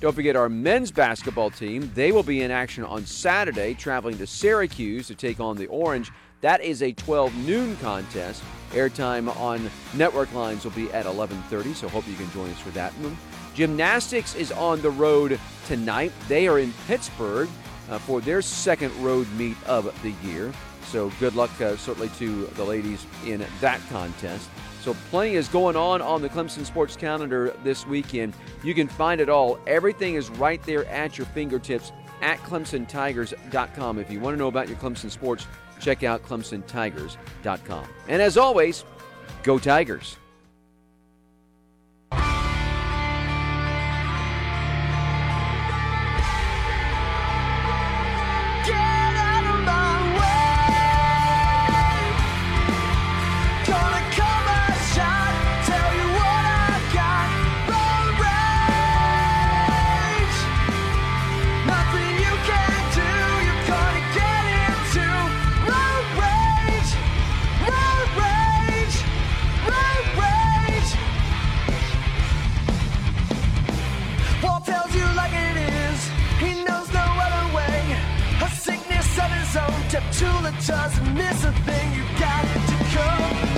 Don't forget our men's basketball team. They will be in action on Saturday, traveling to Syracuse to take on the Orange. That is a 12 noon contest. Airtime on network lines will be at 11:30, so hope you can join us for that. Gymnastics is on the road tonight. They are in Pittsburgh uh, for their second road meet of the year. So good luck, uh, certainly, to the ladies in that contest. So plenty is going on on the Clemson Sports Calendar this weekend. You can find it all. Everything is right there at your fingertips at ClemsonTigers.com. If you want to know about your Clemson sports, check out ClemsonTigers.com. And as always, go Tigers. Doesn't miss a thing. You got it to come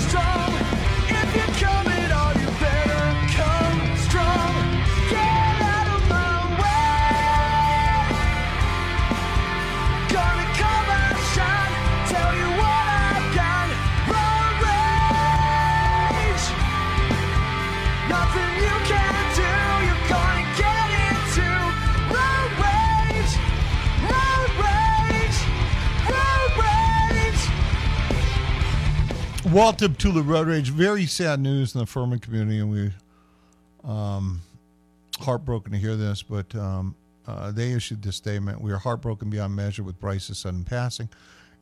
Walt Tula Road Rage. Very sad news in the Furman community, and we um, heartbroken to hear this. But um, uh, they issued this statement: "We are heartbroken beyond measure with Bryce's sudden passing,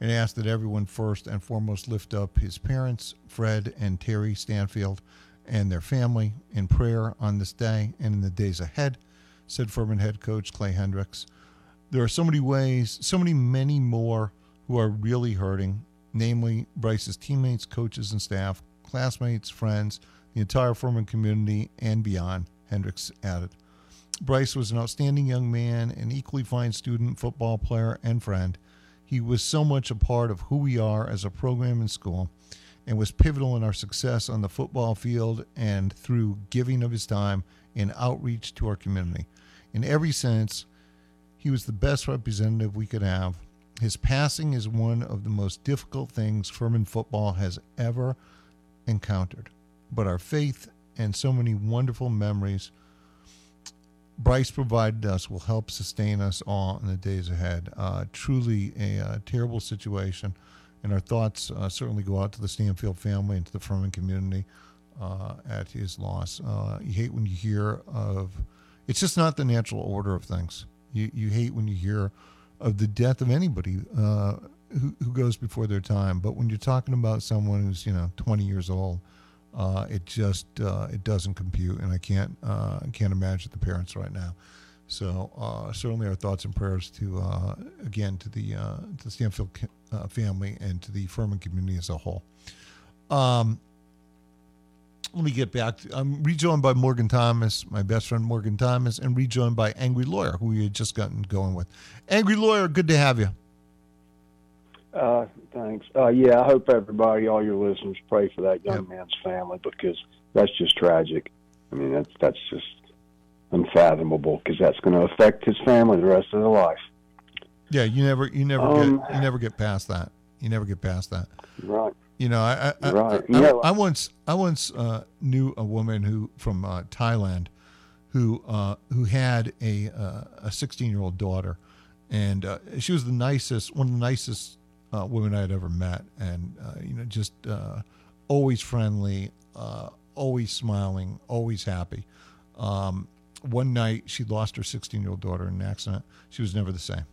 and ask that everyone first and foremost lift up his parents, Fred and Terry Stanfield, and their family in prayer on this day and in the days ahead," said Furman head coach Clay Hendrix. There are so many ways, so many, many more who are really hurting, namely Bryce's teammates, coaches, and staff, classmates, friends, the entire Furman community, and beyond, Hendrix added. Bryce was an outstanding young man, an equally fine student, football player, and friend. He was so much a part of who we are as a program and school and was pivotal in our success on the football field and through giving of his time and outreach to our community. In every sense, he was the best representative we could have. His passing is one of the most difficult things Furman football has ever encountered. But our faith and so many wonderful memories Bryce provided us will help sustain us all in the days ahead. Uh, truly a uh, terrible situation, and our thoughts uh, certainly go out to the Stanfield family and to the Furman community uh, at his loss. Uh, you hate when you hear of it's just not the natural order of things. You you hate when you hear of the death of anybody uh, who who goes before their time. But when you're talking about someone who's you know 20 years old, uh, it just uh, it doesn't compute, and I can't uh, I can't imagine the parents right now. So uh, certainly our thoughts and prayers to uh, again to the uh, to the Stanfield family and to the Furman community as a whole. Um, let me get back. To, I'm rejoined by Morgan Thomas, my best friend Morgan Thomas, and rejoined by Angry Lawyer, who we had just gotten going with. Angry Lawyer, good to have you. Uh, thanks. Uh, yeah, I hope everybody, all your listeners, pray for that young man's family because that's just tragic. I mean, that's that's just unfathomable because that's going to affect his family the rest of their life. Yeah, you never you never Um, get you never get past that. You never get past that. Right. You know, I I, Right. I, You I, once I once uh, knew a woman who from uh, Thailand who uh, who had a uh, a 16 year old daughter, and uh, she was the nicest one of the nicest uh, women I had ever met, and uh, you know just uh, always friendly, uh, always smiling, always happy. Um, one night she lost her 16 year old daughter in an accident. She was never the same.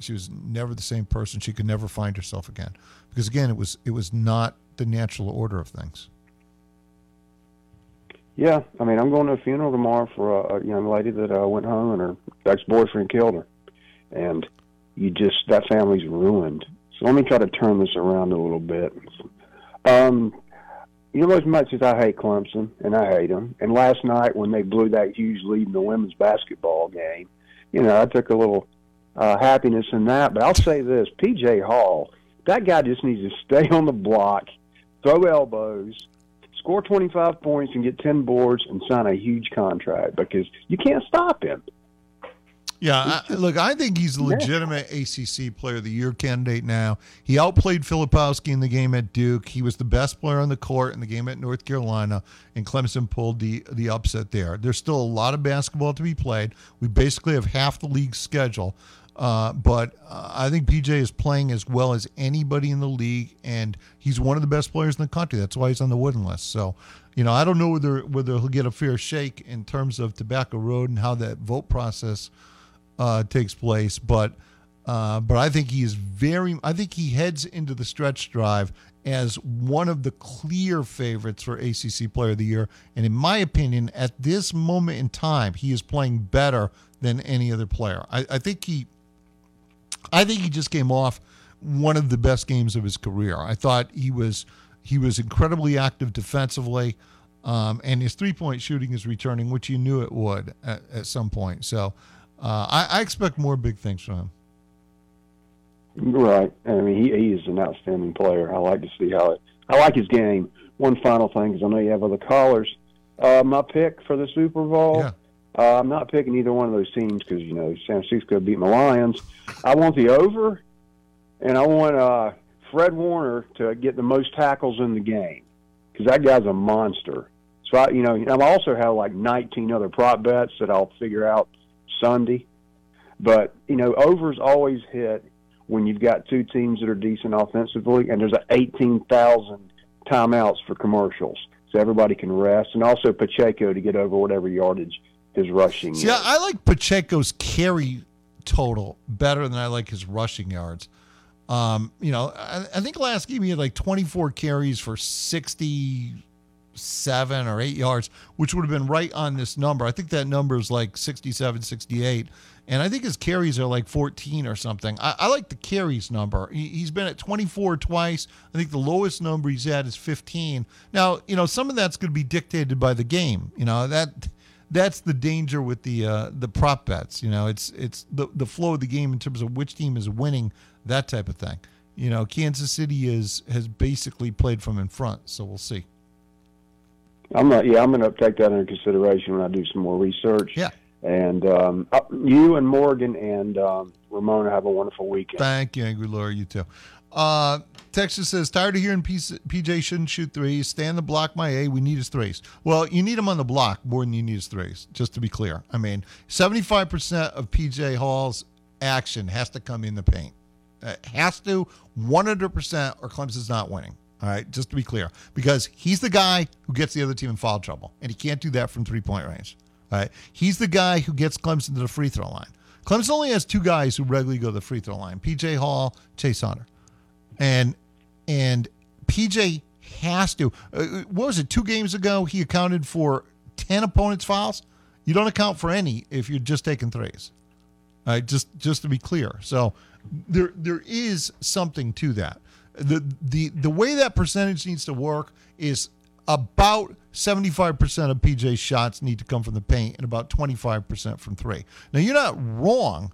She was never the same person. She could never find herself again because again it was it was not the natural order of things. Yeah, I mean, I'm going to a funeral tomorrow for a, young lady that uh, went home and her ex-boyfriend killed her, and you just that family's ruined. So let me try to turn this around a little bit. Um, you know, as much as I hate Clemson, and I hate them, and last night when they blew that huge lead in the women's basketball game, you know, I took a little uh, happiness in that. But I'll say this: PJ Hall, that guy just needs to stay on the block, throw elbows, score 25 points, and get 10 boards, and sign a huge contract because you can't stop him. Yeah, I, look, I think he's a legitimate ACC Player of the Year candidate now. He outplayed Filipowski in the game at Duke. He was the best player on the court in the game at North Carolina, and Clemson pulled the the upset there. There's still a lot of basketball to be played. We basically have half the league's schedule, uh, but uh, I think PJ is playing as well as anybody in the league, and he's one of the best players in the country. That's why he's on the wooden list. So, you know, I don't know whether whether he'll get a fair shake in terms of Tobacco Road and how that vote process uh, takes place, but uh, but I think he is very. I think he heads into the stretch drive as one of the clear favorites for ACC Player of the Year, and in my opinion, at this moment in time, he is playing better than any other player. I, I think he, I think he just came off one of the best games of his career. I thought he was he was incredibly active defensively. Um, and his three point shooting is returning, which you knew it would at, at some point. So uh, I, I expect more big things from him. Right. I mean, he, he is an outstanding player. I like to see how it. I like his game. One final thing, because I know you have other callers. Uh, my pick for the Super Bowl. Yeah. Uh, I'm not picking either one of those teams because you know San Francisco beat my Lions. I want the over, and I want uh, Fred Warner to get the most tackles in the game because that guy's a monster. So I, you know, I also have like 19 other prop bets that I'll figure out Sunday. But you know, overs always hit when you've got two teams that are decent offensively, and there's a 18,000 timeouts for commercials, so everybody can rest, and also Pacheco to get over whatever yardage his rushing. See, is. I, like Pacheco's carry total better than I like his rushing yards. Um, you know, I, I think last game he had like 24 carries for 67 or 8 yards, which would have been right on this number. I think that number is like 67, 68. And I think his carries are like 14 or something. I, I like the carries number. He, he's been at 24 twice. I think the lowest number he's had is 15. Now, you know, some of that's going to be dictated by the game. You know, that that's the danger with the uh, the prop bets. You know, it's it's the the flow of the game in terms of which team is winning, that type of thing. You know, Kansas City is has basically played from in front, so we'll see. I'm not. Yeah, I'm going to take that into consideration when I do some more research. Yeah. And um, uh, you and Morgan and um, Ramona have a wonderful weekend. Thank you, Angry Lawyer. You too. Uh, Texas says, tired of hearing PJ shouldn't shoot threes. Stay on the block, my A. We need his threes. Well, you need him on the block more than you need his threes, just to be clear. I mean, 75% of PJ Hall's action has to come in the paint. Uh, has to 100% or Clemson's not winning. All right, just to be clear, because he's the guy who gets the other team in foul trouble, and he can't do that from three point range. All right, he's the guy who gets Clemson to the free throw line. Clemson only has two guys who regularly go to the free throw line: PJ Hall, Chase Hunter, and and PJ has to. Uh, what was it? Two games ago, he accounted for ten opponents' fouls. You don't account for any if you're just taking threes. Right, just just to be clear. So there there is something to that. The the the way that percentage needs to work is about 75% of PJ's shots need to come from the paint and about 25% from three. Now you're not wrong.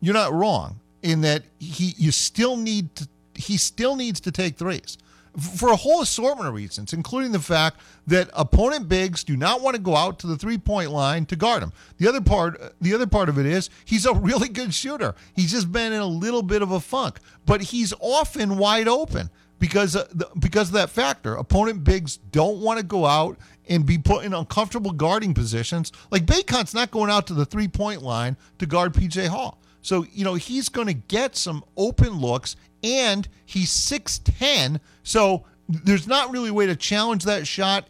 You're not wrong in that he you still need to he still needs to take threes for a whole assortment of reasons, including the fact that opponent bigs do not want to go out to the three point line to guard him. The other part, the other part of it is he's a really good shooter. He's just been in a little bit of a funk, but he's often wide open because uh, the, because of that factor. Opponent bigs don't want to go out and be put in uncomfortable guarding positions. Like Bacon's not going out to the three point line to guard PJ Hall. So, you know, he's going to get some open looks and he's 6'10. So there's not really a way to challenge that shot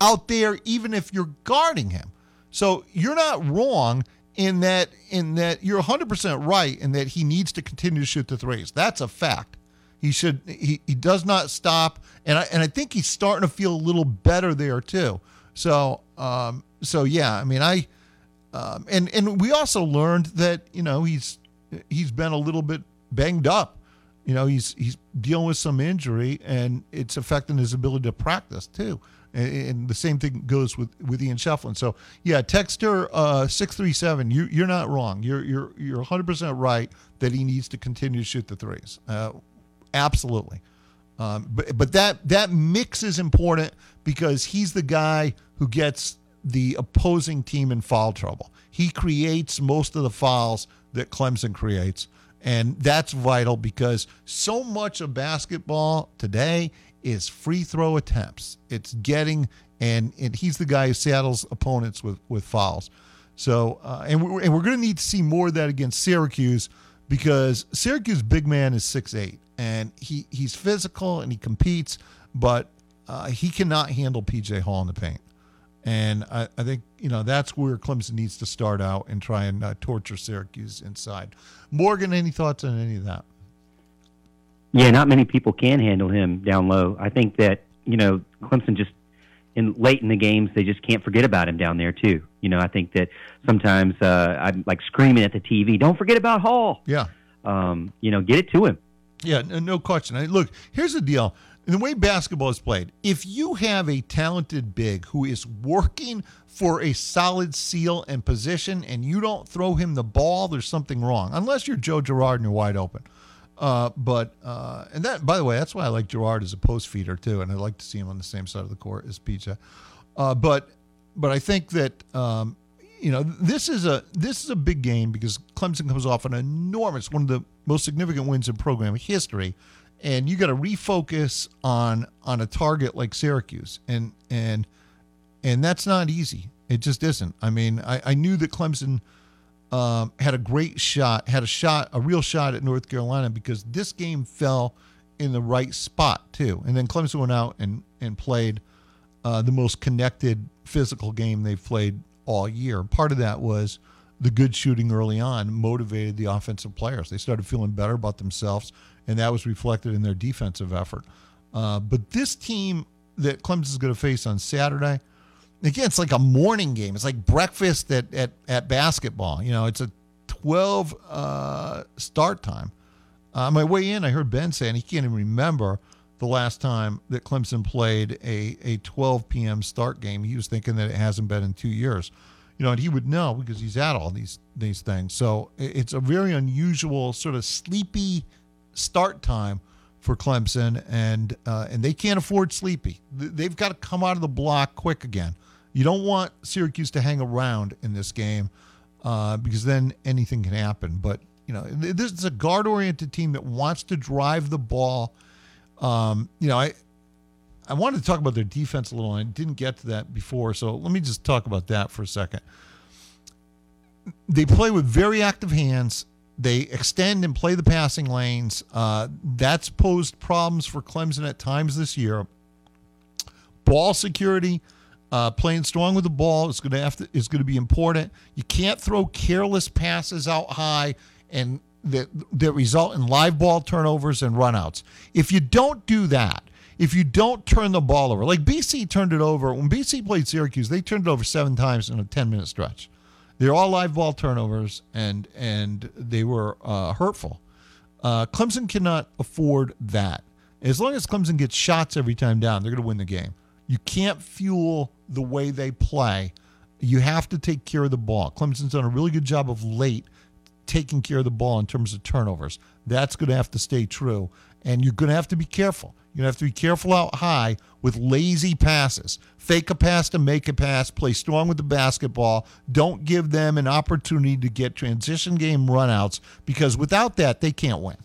out there, even if you're guarding him. So you're not wrong in that in that you're 100% right in that he needs to continue to shoot the threes. That's a fact. He should he, he does not stop and I and I think he's starting to feel a little better there too. So um so yeah, I mean I um, and and we also learned that you know he's he's been a little bit banged up You know, he's he's dealing with some injury, and it's affecting his ability to practice too. And, and the same thing goes with with Ian Schieffelin. So yeah, Texter uh, six three seven. You you're not wrong. You're you're you're 100 percent right that he needs to continue to shoot the threes. Uh, absolutely. Um, but but that that mix is important because he's the guy who gets the opposing team in foul trouble. He creates most of the fouls that Clemson creates, and that's vital because so much of basketball today is free throw attempts. It's getting and and he's the guy who saddles opponents with with fouls. So uh, and we're, and we're going to need to see more of that against Syracuse because Syracuse big man is six eight and he he's physical and he competes, but uh, he cannot handle PJ Hall in the paint. And I, I think you know that's where Clemson needs to start out and try and uh, torture Syracuse inside. Morgan, any thoughts on any of that? Yeah, not many people can handle him down low. I think that you know Clemson just in late in the games they just can't forget about him down there too. You know, I think that sometimes uh, I'm like screaming at the TV, "Don't forget about Hall." Yeah, Um, you know, get it to him. Yeah, no, question. I, look, here's the deal. In the way basketball is played, if you have a talented big who is working for a solid seal and position and you don't throw him the ball, there's something wrong. Unless you're Joe Girard and you're wide open. Uh, but uh, and that, by the way, that's why I like Girard as a post feeder too, and I like to see him on the same side of the court as PJ. Uh, but but I think that um, you know this is a this is a big game because Clemson comes off an enormous one of the most significant wins in program history, and you got to refocus on on a target like Syracuse, and and and that's not easy. It just isn't. I mean, I, I knew that Clemson um, had a great shot, had a shot, a real shot at North Carolina because this game fell in the right spot too. And then Clemson went out and and played uh, the most connected physical game they've played all year. Part of that was the good shooting early on motivated the offensive players. They started feeling better about themselves, and that was reflected in their defensive effort. Uh, but this team that Clemson's going to face on Saturday, again, it's like a morning game. It's like breakfast at, at, at basketball. You know, it's a 12 uh, start time. Uh, on my way in, I heard Ben saying he can't even remember the last time that Clemson played a, a 12 p.m. start game. He was thinking that it hasn't been in two years. You know, and he would know because he's at all these these things. So it's a very unusual sort of sleepy start time for Clemson, and uh, and they can't afford sleepy. They've got to come out of the block quick again. You don't want Syracuse to hang around in this game uh, because then anything can happen. But you know, this is a guard-oriented team that wants to drive the ball. Um, you know, I I wanted to talk about their defense a little, and I didn't get to that before. So let me just talk about that for a second. They play with very active hands. They extend and play the passing lanes. Uh, that's posed problems for Clemson at times this year. Ball security, uh, playing strong with the ball is going to have to is going to be important. You can't throw careless passes out high and that that result in live ball turnovers and runouts. If you don't do that, if you don't turn the ball over, like BC turned it over when BC played Syracuse, they turned it over seven times in a ten minute stretch. They're all live ball turnovers, and and they were uh, hurtful. Uh, Clemson cannot afford that. As long as Clemson gets shots every time down, they're going to win the game. You can't fuel the way they play. You have to take care of the ball. Clemson's done a really good job of late taking care of the ball in terms of turnovers. That's going to have to stay true. And you're going to have to be careful. To have to be careful out high with lazy passes. Fake a pass to make a pass. Play strong with the basketball. Don't give them an opportunity to get transition game runouts because without that, they can't win.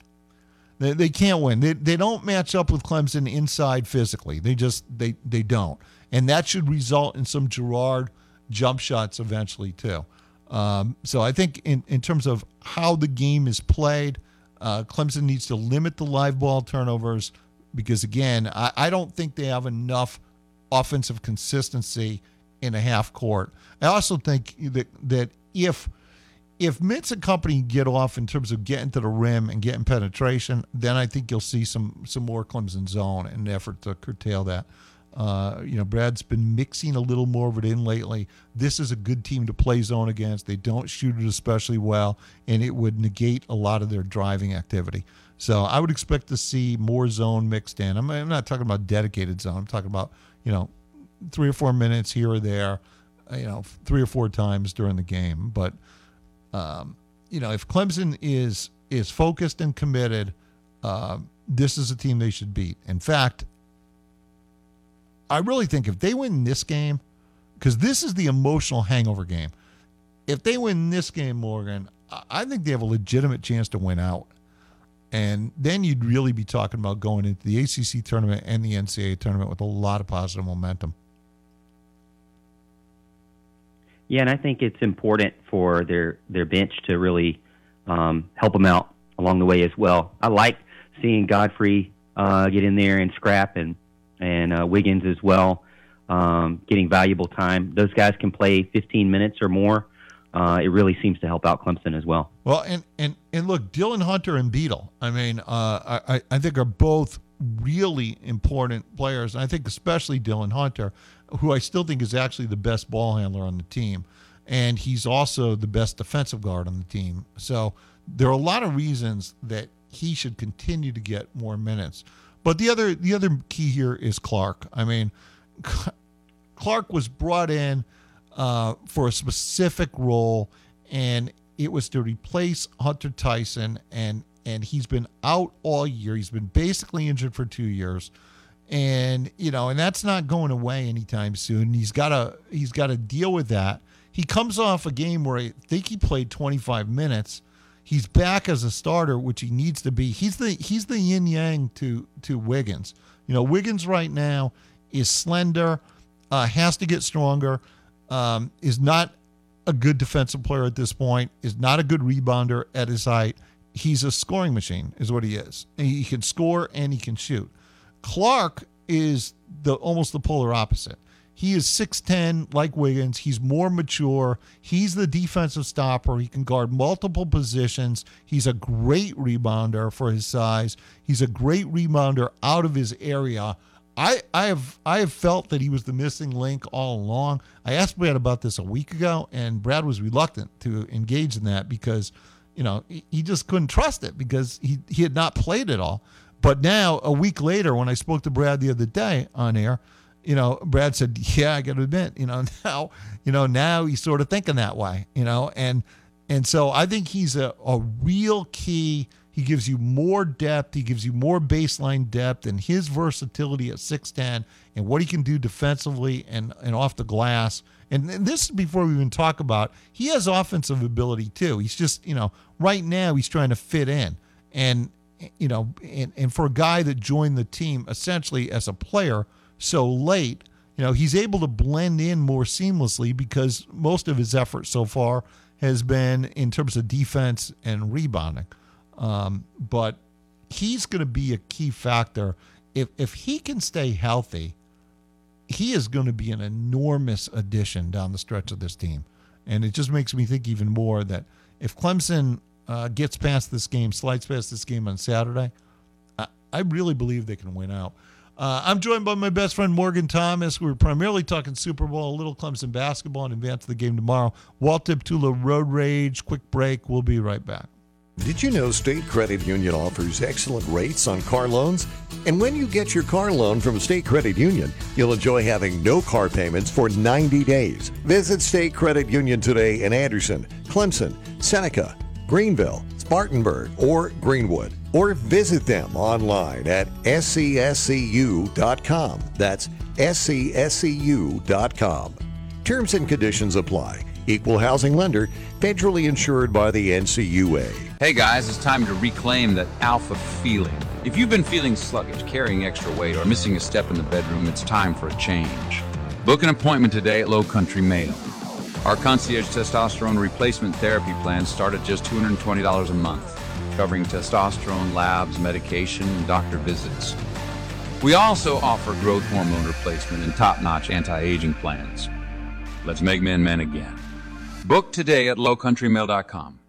They, they can't win. They, they don't match up with Clemson inside physically. They just they they don't, and that should result in some Girard jump shots eventually too. Um, so I think in in terms of how the game is played, uh, Clemson needs to limit the live ball turnovers because again, I, I don't think they have enough offensive consistency in a half court. I also think that that if if Mintz and company get off in terms of getting to the rim and getting penetration, then I think you'll see some some more Clemson zone in an effort to curtail that. Uh, you know, Brad's been mixing a little more of it in lately. This is a good team to play zone against. They don't shoot it especially well, and it would negate a lot of their driving activity. So I would expect to see more zone mixed in. I'm, I'm not talking about dedicated zone. I'm talking about you know three or four minutes here or there, uh, you know, three or four times during the game. But um, you know, if Clemson is is focused and committed, uh, this is a team they should beat. In fact, I really think if they win this game, because this is the emotional hangover game. If they win this game, Morgan, I- I think they have a legitimate chance to win out. And then you'd really be talking about going into the ACC tournament and the NCAA tournament with a lot of positive momentum. Yeah, and I think it's important for their their bench to really um, help them out along the way as well. I like seeing Godfrey uh, get in there and scrap, and and uh, Wiggins as well, um, getting valuable time. Those guys can play 15 minutes or more. Uh, it really seems to help out Clemson as well. Well, and and and look, Dillon Hunter and Beadle. I mean, uh, I I think are both really important players, and I think especially Dillon Hunter, who I still think is actually the best ball handler on the team, and he's also the best defensive guard on the team. So there are a lot of reasons that he should continue to get more minutes. But the other the other key here is Clark. I mean, Clark was brought in uh, for a specific role, and it was to replace Hunter Tyson, and and he's been out all year. He's been basically injured for two years, and you know, and that's not going away anytime soon. He's got to he's got to deal with that. He comes off a game where I think he played 25 minutes. He's back as a starter, which he needs to be. He's the he's the yin yang to to Wiggins. You know, Wiggins right now is slender, uh, has to get stronger, um, is not a good defensive player at this point, is not a good rebounder at his height. He's a scoring machine, is what he is. He can score and he can shoot. Clark is the almost the polar opposite. He is 6'10 like Wiggins. He's more mature. He's the defensive stopper. He can guard multiple positions. He's a great rebounder for his size. He's a great rebounder out of his area. I, I have I have felt that he was the missing link all along. I asked Brad about this a week ago, and Brad was reluctant to engage in that because, you know, he, just couldn't trust it because he, he had not played it all. But now, a week later, when I spoke to Brad the other day on air, you know, Brad said, "Yeah, I got to admit, you know, now, you know, now he's sort of thinking that way, you know, and and so I think he's a, a real key. He gives you more depth. He gives you more baseline depth, and his versatility at six ten and what he can do defensively and and off the glass. And, and this is before we even talk about he has offensive ability too. He's just you know right now he's trying to fit in, and you know, and, and for a guy that joined the team essentially as a player so late, you know, he's able to blend in more seamlessly because most of his effort so far has been in terms of defense and rebounding. Um, but he's going to be a key factor. If if he can stay healthy, he is going to be an enormous addition down the stretch of this team. And it just makes me think even more that if Clemson uh, gets past this game, slides past this game on Saturday, I, I really believe they can win out. Uh, I'm joined by my best friend Morgan Thomas. We're primarily talking Super Bowl, a little Clemson basketball, and advance of the game tomorrow. Walt Deptula Road Rage. Quick break. We'll be right back. Did you know State Credit Union offers excellent rates on car loans? And when you get your car loan from State Credit Union, you'll enjoy having no car payments for 90 days. Visit State Credit Union today in Anderson, Clemson, Seneca, Greenville, Spartanburg, or Greenwood. Or visit them online at scscu.com. That's scscu.com. Terms and conditions apply. Equal housing lender, federally insured by the NCUA. Hey guys, it's time to reclaim that alpha feeling. If you've been feeling sluggish, carrying extra weight, or missing a step in the bedroom, it's time for a change. Book an appointment today at Low Country Male. Our concierge testosterone replacement therapy plans start at just $220 a month, covering testosterone labs, medication, and doctor visits. We also offer growth hormone replacement and top notch anti aging plans. Let's make men men again. Book today at lowcountrymale.com.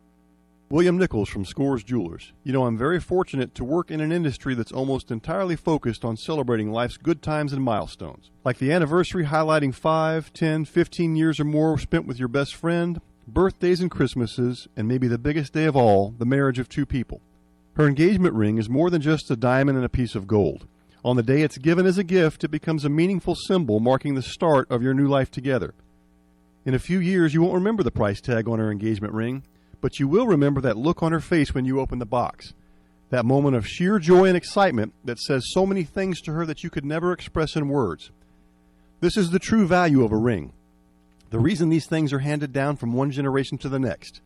William Nichols from Scores Jewelers. You know, I'm very fortunate to work in an industry that's almost entirely focused on celebrating life's good times and milestones. Like the anniversary highlighting 5, 10, 15 years or more spent with your best friend, birthdays and Christmases, and maybe the biggest day of all, the marriage of two people. Her engagement ring is more than just a diamond and a piece of gold. On the day it's given as a gift, it becomes a meaningful symbol marking the start of your new life together. In a few years, you won't remember the price tag on her engagement ring, but you will remember that look on her face when you open the box. That moment of sheer joy and excitement that says so many things to her that you could never express in words. This is the true value of a ring. The reason these things are handed down from one generation to the next.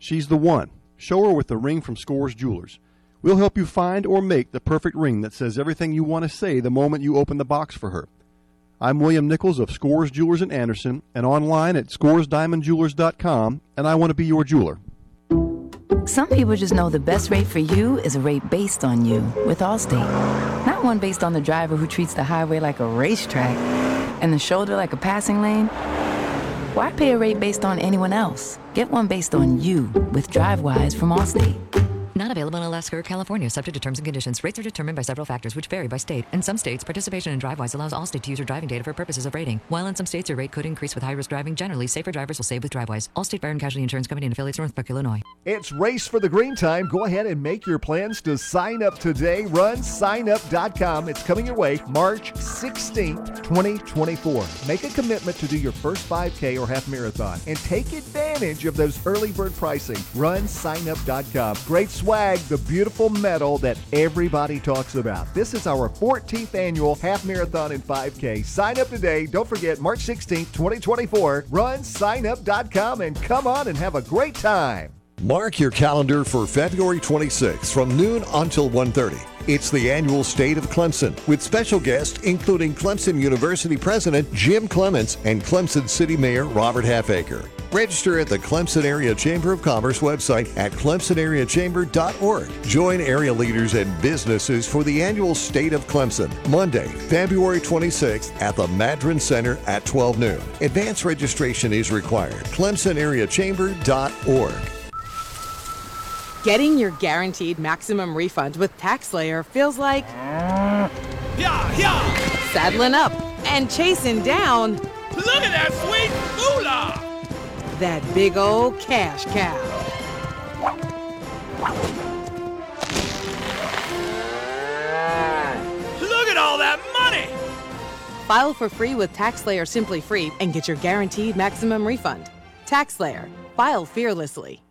She's the one. Show her with the ring from Scores Jewelers. We'll help you find or make the perfect ring that says everything you want to say the moment you open the box for her. I'm William Nichols of Scores Jewelers in Anderson and online at scoresdiamondjewelers.com, and I want to be your jeweler. Some people just know the best rate for you is a rate based on you with Allstate. Not one based on the driver who treats the highway like a racetrack and the shoulder like a passing lane. Why pay a rate based on anyone else? Get one based on you with DriveWise from Allstate. Not available in Alaska or California, subject to terms and conditions. Rates are determined by several factors, which vary by state. In some states, participation in DriveWise allows Allstate to use your driving data for purposes of rating. While in some states, your rate could increase with high risk driving. Generally, safer drivers will save with DriveWise. Allstate Fire and Casualty Insurance Company and affiliates, Northbrook, Illinois. It's Race for the Green Time. Go ahead and make your plans to sign up today. RunSignup.com. It's coming your way March 16th, 2024. Make a commitment to do your first 5K or half marathon and take advantage of those early bird pricing. RunSignup.com. Great swag, the beautiful medal that everybody talks about. This is our 14th annual half marathon and 5K. Sign up today. Don't forget March 16th, 2024. Run RunSignup.com and come on and have a great time. Mark your calendar for February 26th from noon until 1:30. It's the annual State of Clemson with special guests including Clemson University President Jim Clements and Clemson City Mayor Robert Halfacre. Register at the Clemson Area Chamber of Commerce website at clemsonareachamber.org. Join area leaders and businesses for the annual State of Clemson, Monday, February 26th at the Madren Center at 12 noon. Advance registration is required. clemsonareachamber.org. Getting your guaranteed maximum refund with TaxSlayer feels like Yeah, yeah! saddling up and chasing down Look at that sweet moolah! that big old cash cow. Look at all that money! File for free with TaxSlayer Simply Free and get your guaranteed maximum refund. TaxSlayer. File fearlessly.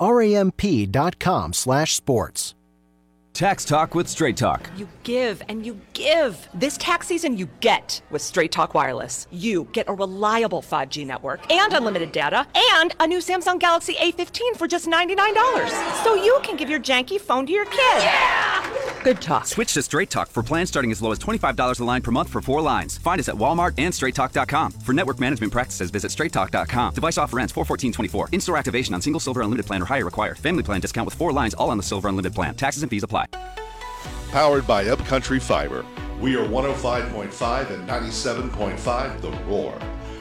Ramp.com slash sports. ramp.com slash sports. Tax Talk with Straight Talk. You give and you give. This tax season, you get with Straight Talk Wireless. You get a reliable 5G network and unlimited data and a new Samsung Galaxy A15 for just $99. So you can give your janky phone to your kid. Yeah! Good talk. Switch to Straight Talk for plans starting as low as $25 a line per month for four lines. Find us at Walmart and StraightTalk.com. For network management practices, visit StraightTalk.com. Device offer ends 41424. In-store activation on single silver unlimited plan or higher required. Family plan discount with four lines all on the silver unlimited plan. Taxes and fees apply. Powered by Upcountry Fiber. We are 105.5 and 97.5 The Roar.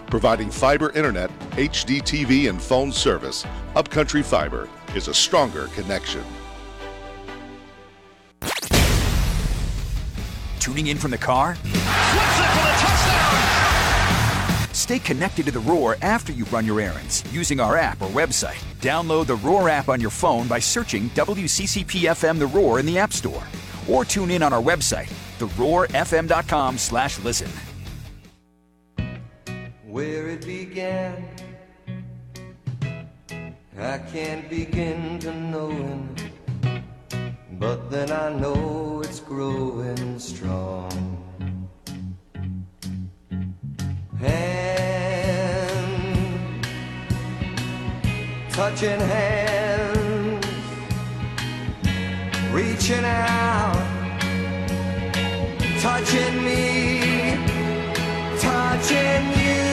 Providing fiber internet, HD TV, and phone service, Upcountry Fiber is a stronger connection. Tuning in from the car? Stay connected to the Roar after you run your errands using our app or website. Download the Roar app on your phone by searching WCCP FM The Roar in the App Store. or tune in on our website, theroarfm.com slash listen. where it began. I can't begin to know but then I know it's growing strong. Hand, touching hands, reaching out, touching me, touching you.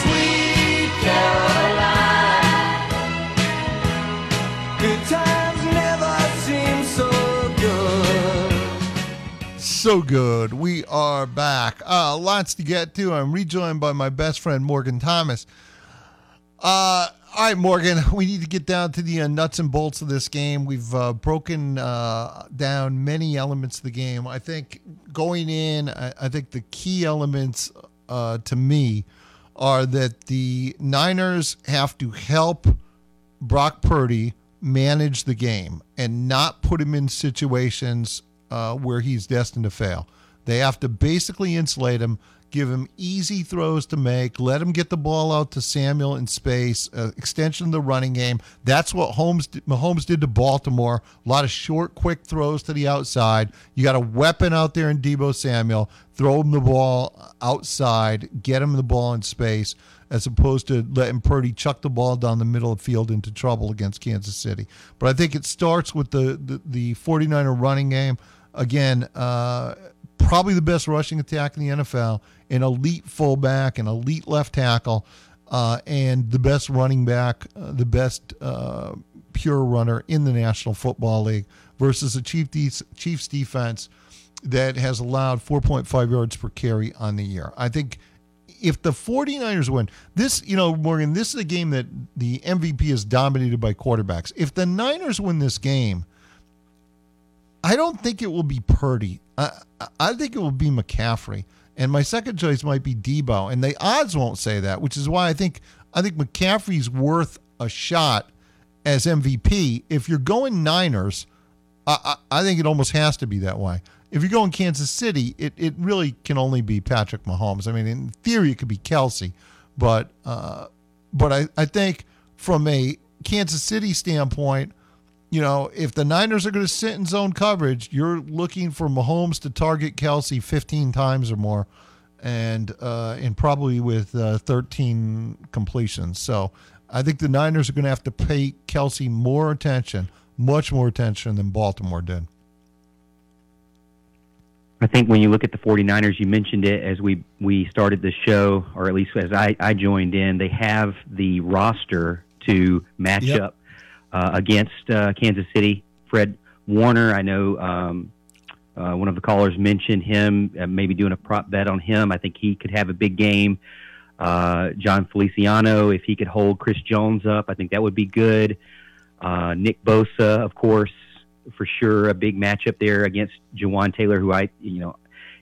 Sweet Caroline, So good. We are back. Uh, lots to get to. I'm rejoined by my best friend, Morgan Thomas. Uh, all right, Morgan, we need to get down to the uh, nuts and bolts of this game. We've uh, broken uh, down many elements of the game. I think going in, I, I think the key elements uh, to me are that the Niners have to help Brock Purdy manage the game and not put him in situations uh, where he's destined to fail. They have to basically insulate him, give him easy throws to make, let him get the ball out to Samuel in space, uh, extension of the running game. That's what Holmes Mahomes did to Baltimore. A lot of short, quick throws to the outside. You got a weapon out there in Deebo Samuel. Throw him the ball outside, get him the ball in space, as opposed to letting Purdy chuck the ball down the middle of the field into trouble against Kansas City. But I think it starts with the the, the 49er running game. Again, uh, probably the best rushing attack in the NFL, an elite fullback, an elite left tackle, uh, and the best running back, uh, the best uh, pure runner in the National Football League versus a Chief de- Chiefs defense that has allowed 4.5 yards per carry on the year. I think if the 49ers win, this, you know, Morgan, this is a game that the MVP is dominated by quarterbacks. If the Niners win this game, I don't think it will be Purdy. I, I think it will be McCaffrey. And my second choice might be Deebo. And the odds won't say that, which is why I think I think McCaffrey's worth a shot as MVP. If you're going Niners, I, I, I think it almost has to be that way. If you go in Kansas City, it, it really can only be Patrick Mahomes. I mean, in theory, it could be Kelce, but uh, but I, I think from a Kansas City standpoint, you know, if the Niners are going to sit in zone coverage, you're looking for Mahomes to target Kelce 15 times or more, and uh, and probably with uh, 13 completions. So I think the Niners are going to have to pay Kelce more attention, much more attention than Baltimore did. I think when you look at the 49ers, you mentioned it as we, we started the show, or at least as I, I joined in, they have the roster to match Yep. up uh, against uh, Kansas City. Fred Warner, I know um, uh, one of the callers mentioned him, uh, maybe doing a prop bet on him. I think he could have a big game. Uh, Jon Feliciano, if he could hold Chris Jones up, I think that would be good. Uh, Nick Bosa, of course, for sure, a big matchup there against Jawaan Taylor, who I, you know,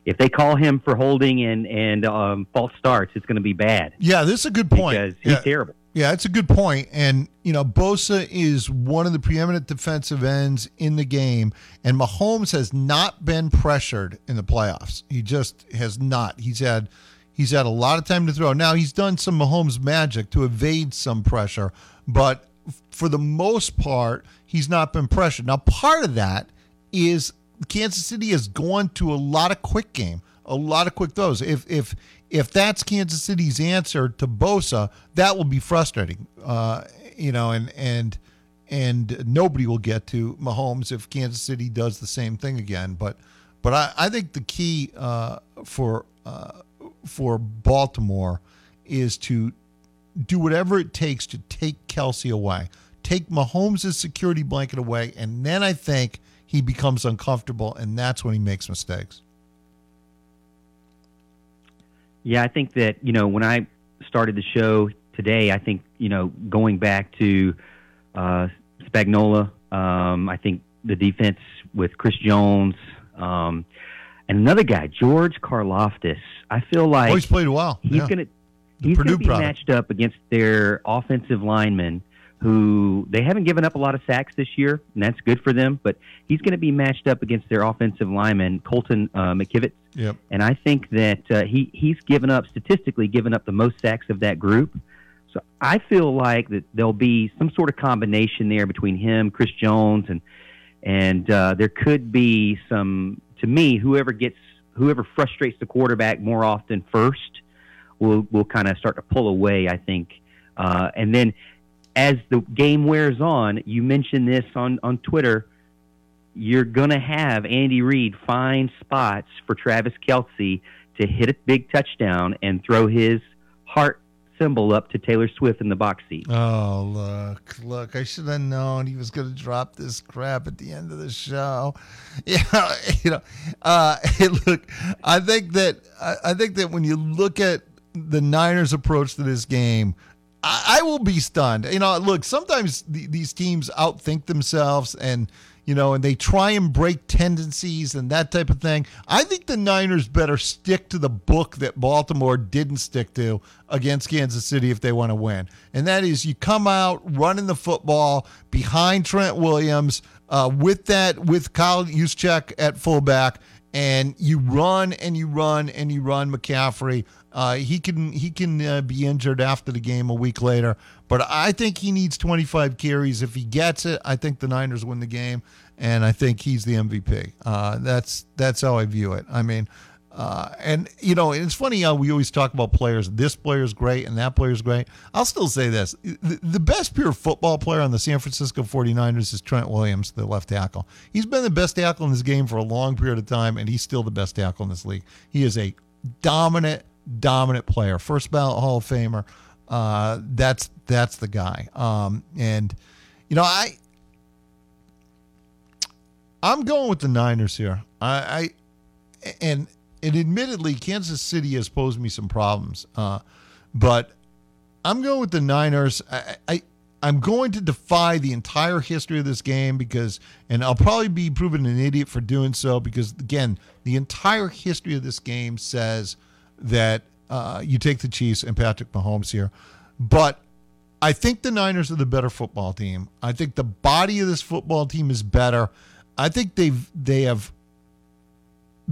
if they call him for holding and and um, false starts, it's going to be bad. Yeah, this is a good point. Because he's Yeah. terrible. Yeah, it's a good point. And, you know, Bosa is one of the preeminent defensive ends in the game. And Mahomes has not been pressured in the playoffs. He just has not. He's had he's had a lot of time to throw. Now he's done some Mahomes magic to evade some pressure, but for the most part, he's not been pressured. Now, part of that is Kansas City has gone to a lot of quick game, a lot of quick throws. If if if that's Kansas City's answer to Bosa, that will be frustrating. Uh, you know, and and and nobody will get to Mahomes if Kansas City does the same thing again. But but I, I think the key uh, for uh, for Baltimore is to do whatever it takes to take Kelce away, take Mahomes' security blanket away, and then I think he becomes uncomfortable, and that's when he makes mistakes. Yeah, I think that you know when I started the show today, I think you know going back to uh, Spagnuolo, um, I think the defense with Chris Jones um, and another guy, George Karlaftis. I feel like oh, he's played well. he's yeah. gonna The he's Purdue gonna be product. matched up against their offensive linemen who they haven't given up a lot of sacks this year, and that's good for them. But he's going to be matched up against their offensive lineman Colton uh, McKivitz, Yep. and I think that uh, he he's given up statistically given up the most sacks of that group. So I feel like that there'll be some sort of combination there between him, Chris Jones, and and uh, there could be some. To me, whoever gets whoever frustrates the quarterback more often first will will kind of start to pull away. I think, uh, and then as the game wears on, you mentioned this on on Twitter. You're gonna have Andy Reid find spots for Travis Kelce to hit a big touchdown and throw his heart symbol up to Taylor Swift in the box seat. Oh, look, look, I should have known he was going to drop this crap at the end of the show. Yeah, you know, uh, hey, look, I think that I, I think that when you look at the Niners' approach to this game, I, I will be stunned. You know, look, sometimes the, these teams outthink themselves and you know, and they try and break tendencies and that type of thing. I think the Niners better stick to the book that Baltimore didn't stick to against Kansas City if they want to win. And that is you come out running the football behind Trent Williams uh, with that, with Kyle Juszczyk at fullback, and you run and you run and you run McCaffrey. Uh, he can he can uh, be injured after the game a week later, but I think he needs 25 carries. If he gets it, I think the Niners win the game, and I think he's the MVP. Uh, that's that's how I view it. I mean, uh, and you know, it's funny how we always talk about players. This player's great and that player's great. I'll still say this: the, the best pure football player on the San Francisco 49ers is Trent Williams, the left tackle. He's been the best tackle in this game for a long period of time, and he's still the best tackle in this league. He is a dominant, dominant player, first ballot Hall of Famer. Uh, that's that's the guy. Um, and you know, I I'm going with the Niners here. I, I and and admittedly, Kansas City has posed me some problems, uh, but I'm going with the Niners. I, I I'm going to defy the entire history of this game because, and I'll probably be proven an idiot for doing so because, again, the entire history of this game says that uh, you take the Chiefs and Patrick Mahomes here. But I think the Niners are the better football team. I think the body of this football team is better. I think they've they have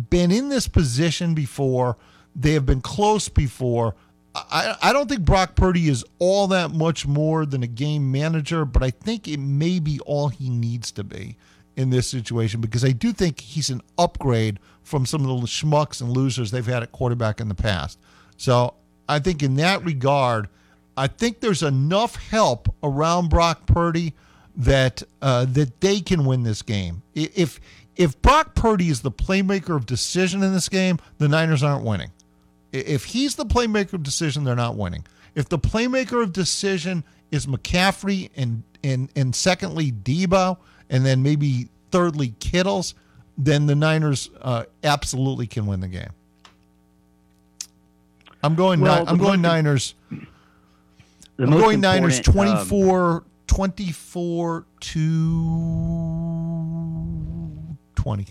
been in this position before. They have been close before. I, I don't think Brock Purdy is all that much more than a game manager, but I think it may be all he needs to be in this situation because I do think he's an upgrade from some of the schmucks and losers they've had at quarterback in the past. So I think in that regard, I think there's enough help around Brock Purdy that uh, that they can win this game. If if Brock Purdy is the playmaker of decision in this game, the Niners aren't winning. If he's the playmaker of decision, they're not winning. If the playmaker of decision is McCaffrey and and and secondly Deebo, and then maybe thirdly Kittles, then the Niners uh, absolutely can win the game. I'm going. Well, Ni- I'm going Niners. I'm going Niners important, um, 24, 24 to 20.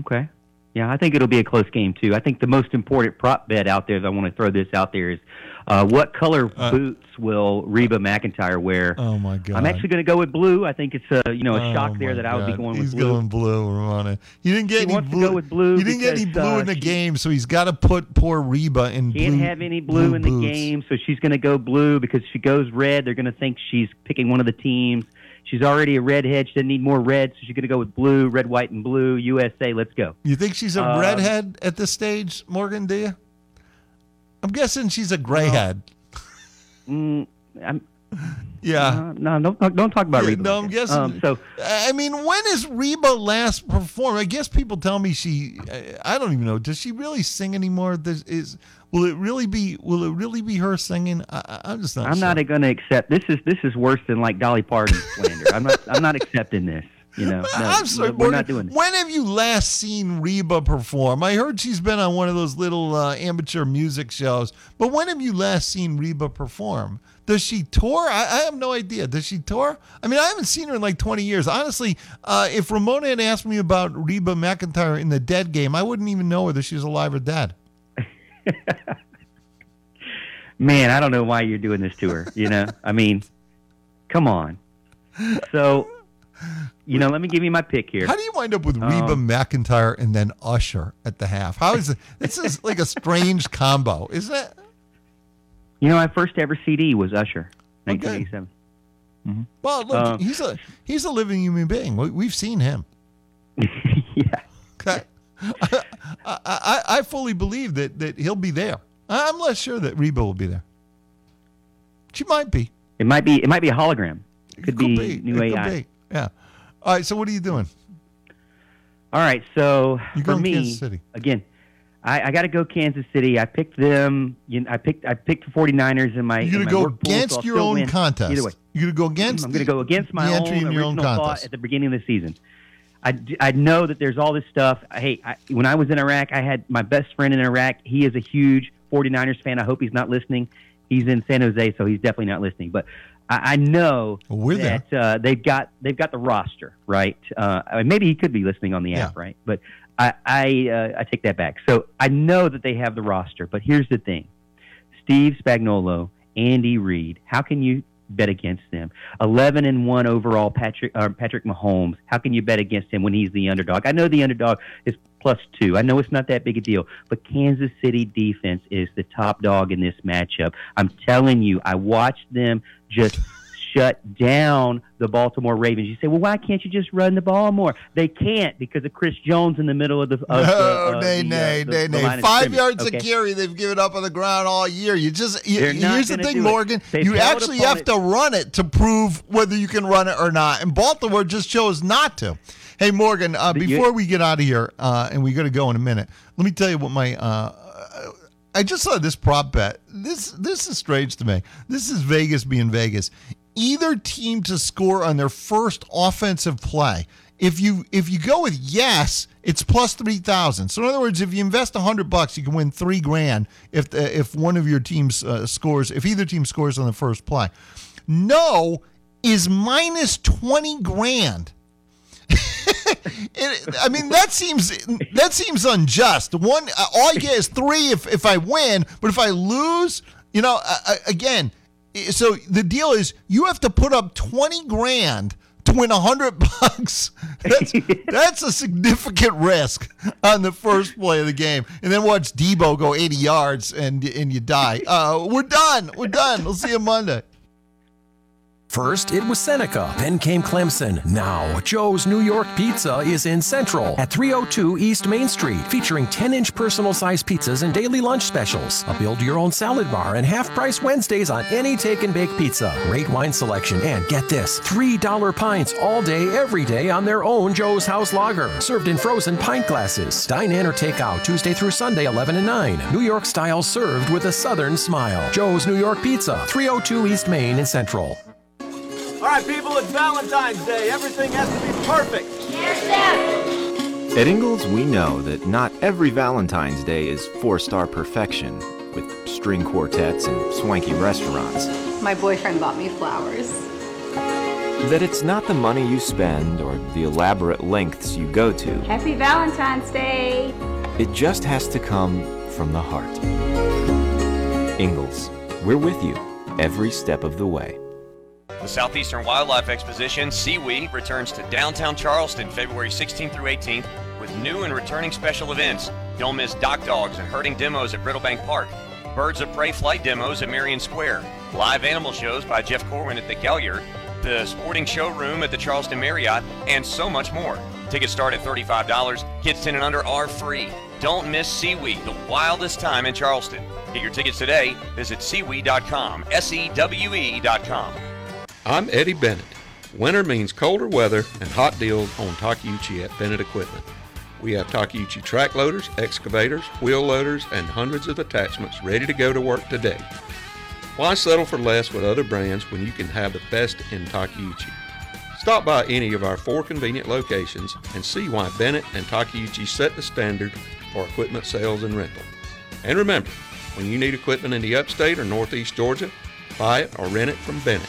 Okay. Yeah, I think it'll be a close game too. I think the most important prop bet out there, that I want to throw this out there, is uh, what color boots will Reba McEntire wear? Oh my God! I'm actually going to go with blue. I think it's a you know a Oh, shock there that I would be going He's with blue. He's going blue, Ramona. He didn't get He any wants to blue. go with blue He didn't get any blue uh, in the she- game, so he's got to put poor Reba in Can't blue. have any blue, in the boots. game, so she's going to go blue because if she goes red, they're going to think she's picking one of the teams. She's already a redhead. She doesn't need more red, so she's going to go with blue, red, white, and blue. USA, let's go. You think she's a Um, redhead at this stage, Morgan? Do you? I'm guessing she's a gray head. Mm, I'm, Yeah. Uh, no, don't talk, don't talk about Yeah, Reba. no, I'm guessing. Um, so I mean, when is Reba last performed? I guess people tell me she. I don't even know. Does she really sing anymore? This is will it really be? Will it really be her singing? I, I'm just not. I'm sure. not going to accept this. Is this is worse than like Dolly Parton slander? I'm not. I'm not accepting this. You know, no, I'm sorry, we're Morgan, not doing this. When have you last seen Reba perform? I heard she's been on one of those little uh, amateur music shows, but when have you last seen Reba perform? Does she tour? I, I have no idea. Does she tour? I mean, I haven't seen her in like 20 years. Honestly, uh, if Ramona had asked me about Reba McEntire in the Dead game, I wouldn't even know whether she's alive or dead. man, I don't know why you're doing this to her. You know, I mean, come on. So, you know, let me give you my pick here. How do you wind up with Reba Um, McEntire and then Usher at the half? How is it? This is like a strange combo, isn't it? You know, my first ever CD was Usher, 1987. Well, look, Um, he's a he's a living human being. We, we've seen him. yeah. Okay. I, I, I fully believe that, that he'll be there. I'm less sure that Reba will be there. She might be. It might be. It might be a hologram. It could, be, be. new It could AI. be. Yeah. All right. So what are you doing? All right, so You're for going me, Kansas City. again, I, I got to go Kansas City. I picked them. You know, I picked I picked the 49ers in my. You're going to go work pool, so against your own win. contest. Either way, You're going to go against. I'm going to go against my own in your own original thought at the beginning of the season. I, I know that there's all this stuff. Hey, I, when I was in Iraq, I had my best friend in Iraq. He is a huge 49ers fan. I hope he's not listening. He's in San Jose, so he's definitely not listening. But I, I know we're that uh, they've got they've got the roster right. Uh, maybe he could be listening on the app, Yeah. right? But I I, uh, I take that back. So I know that they have the roster. But here's the thing: Steve Spagnuolo, Andy Reid. How can you bet against them? Eleven and one overall, Patrick uh, Patrick Mahomes. How can you bet against him when he's the underdog? I know the underdog is plus two. I know it's not that big a deal, but Kansas City defense is the top dog in this matchup. I'm telling you, I watched them just. Shut down the Baltimore Ravens. You say, well, why can't you just run the ball more? They can't because of Chris Jones in the middle of the. Of no, the, uh, nay, the, uh, the- nay, the nay. Five yards okay? a carry they've given up on the ground all year. You just you, here's the thing. Morgan. You actually have to run it to prove whether you can run it or not. And Baltimore just chose not to. Hey, Morgan. Uh, you- before we get out of here, uh, and we got to go in a minute. Let me tell you what my. Uh, I just saw this prop bet. This this is strange to me. This is Vegas being Vegas. Either team to score on their first offensive play. If you if you go with yes, it's plus three thousand. So in other words, if you invest hundred bucks, you can win three grand if the, if one of your teams uh, scores. If either team scores on the first play. No is minus twenty grand. It, I mean that seems that seems unjust. One, uh, all you get is three if if I win, but if I lose, you know, uh, uh, again. So the deal is you have to put up twenty grand to win a hundred bucks. That's that's a significant risk on the first play of the game, and then watch Deebo go eighty yards and and you die. Uh, we're done. We're done. We'll see you Monday. First, it was Seneca, then came Clemson. Now, Joe's New York Pizza is in Central at 302 East Main Street, featuring 10 inch personal sized pizzas and daily lunch specials. A build your own salad bar and half price Wednesdays on any take and bake pizza. Great wine selection, and get this $3 pints all day, every day on their own Joe's House Lager, served in frozen pint glasses. Dine in or take out Tuesday through Sunday, 11 and 9. New York style served with a southern smile. Joe's New York Pizza, 302 East Main in Central. All right, people, it's Valentine's Day. Everything has to be perfect. At Ingles, we know that not every Valentine's Day is four star perfection, with string quartets and swanky restaurants. My boyfriend bought me flowers. That it's not the money you spend or the elaborate lengths you go to, Happy Valentine's Day! it just has to come from the heart. Ingles, we're with you every step of the way. The Southeastern Wildlife Exposition, SEWE, returns to downtown Charleston February 16th through 18th with new and returning special events. Don't miss dock dogs and herding demos at Brittlebank Park, birds of prey flight demos at Marion Square, live animal shows by Jeff Corwin at the Gaillard, the sporting showroom at the Charleston Marriott, and so much more. Tickets start at $35. Kids 10 and under are free. Don't miss SEWE, the wildest time in Charleston. Get your tickets today. Visit sewe.com, S-E-W-E.com. I'm Eddie Bennett. Winter means colder weather and hot deals on Takeuchi at Bennett Equipment. We have Takeuchi track loaders, excavators, wheel loaders, and hundreds of attachments ready to go to work today. Why settle for less with other brands when you can have the best in Takeuchi? Stop by any of our four convenient locations and see why Bennett and Takeuchi set the standard for equipment sales and rental. And remember, when you need equipment in the upstate or northeast Georgia, buy it or rent it from Bennett.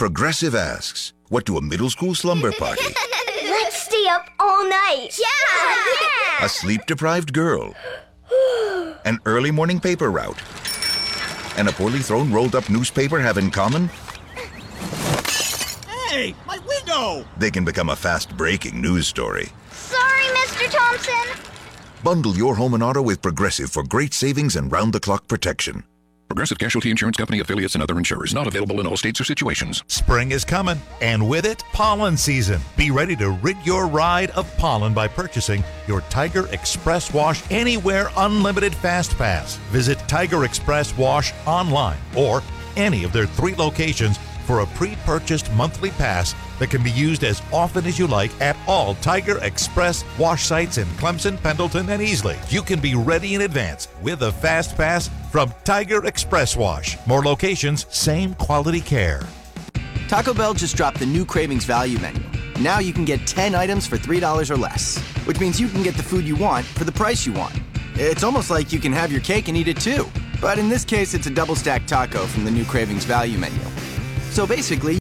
Progressive asks, what do a middle school slumber party, Let's stay up all night. Yeah! a sleep deprived girl, an early morning paper route, and a poorly thrown rolled up newspaper have in common? Hey, my window! They can become a fast breaking news story. Sorry, Mr. Thompson. Bundle your home and auto with Progressive for great savings and round the clock protection. Progressive Casualty Insurance Company affiliates and other insurers. Not available in all states or situations. Spring is coming, and with it, pollen season. Be ready to rid your ride of pollen by purchasing your Tiger Express Wash Anywhere Unlimited Fast Pass. Visit Tiger Express Wash online or any of their three locations for a pre purchased monthly pass that can be used as often as you like at all Tiger Express wash sites in Clemson, Pendleton, and Easley. You can be ready in advance with a fast pass from Tiger Express Wash. More locations, same quality care. Taco Bell just dropped the new Cravings Value Menu. Now you can get 10 items for $3 or less, which means you can get the food you want for the price you want. It's almost like you can have your cake and eat it too. But in this case, it's a double stack taco from the new Cravings Value Menu. So basically,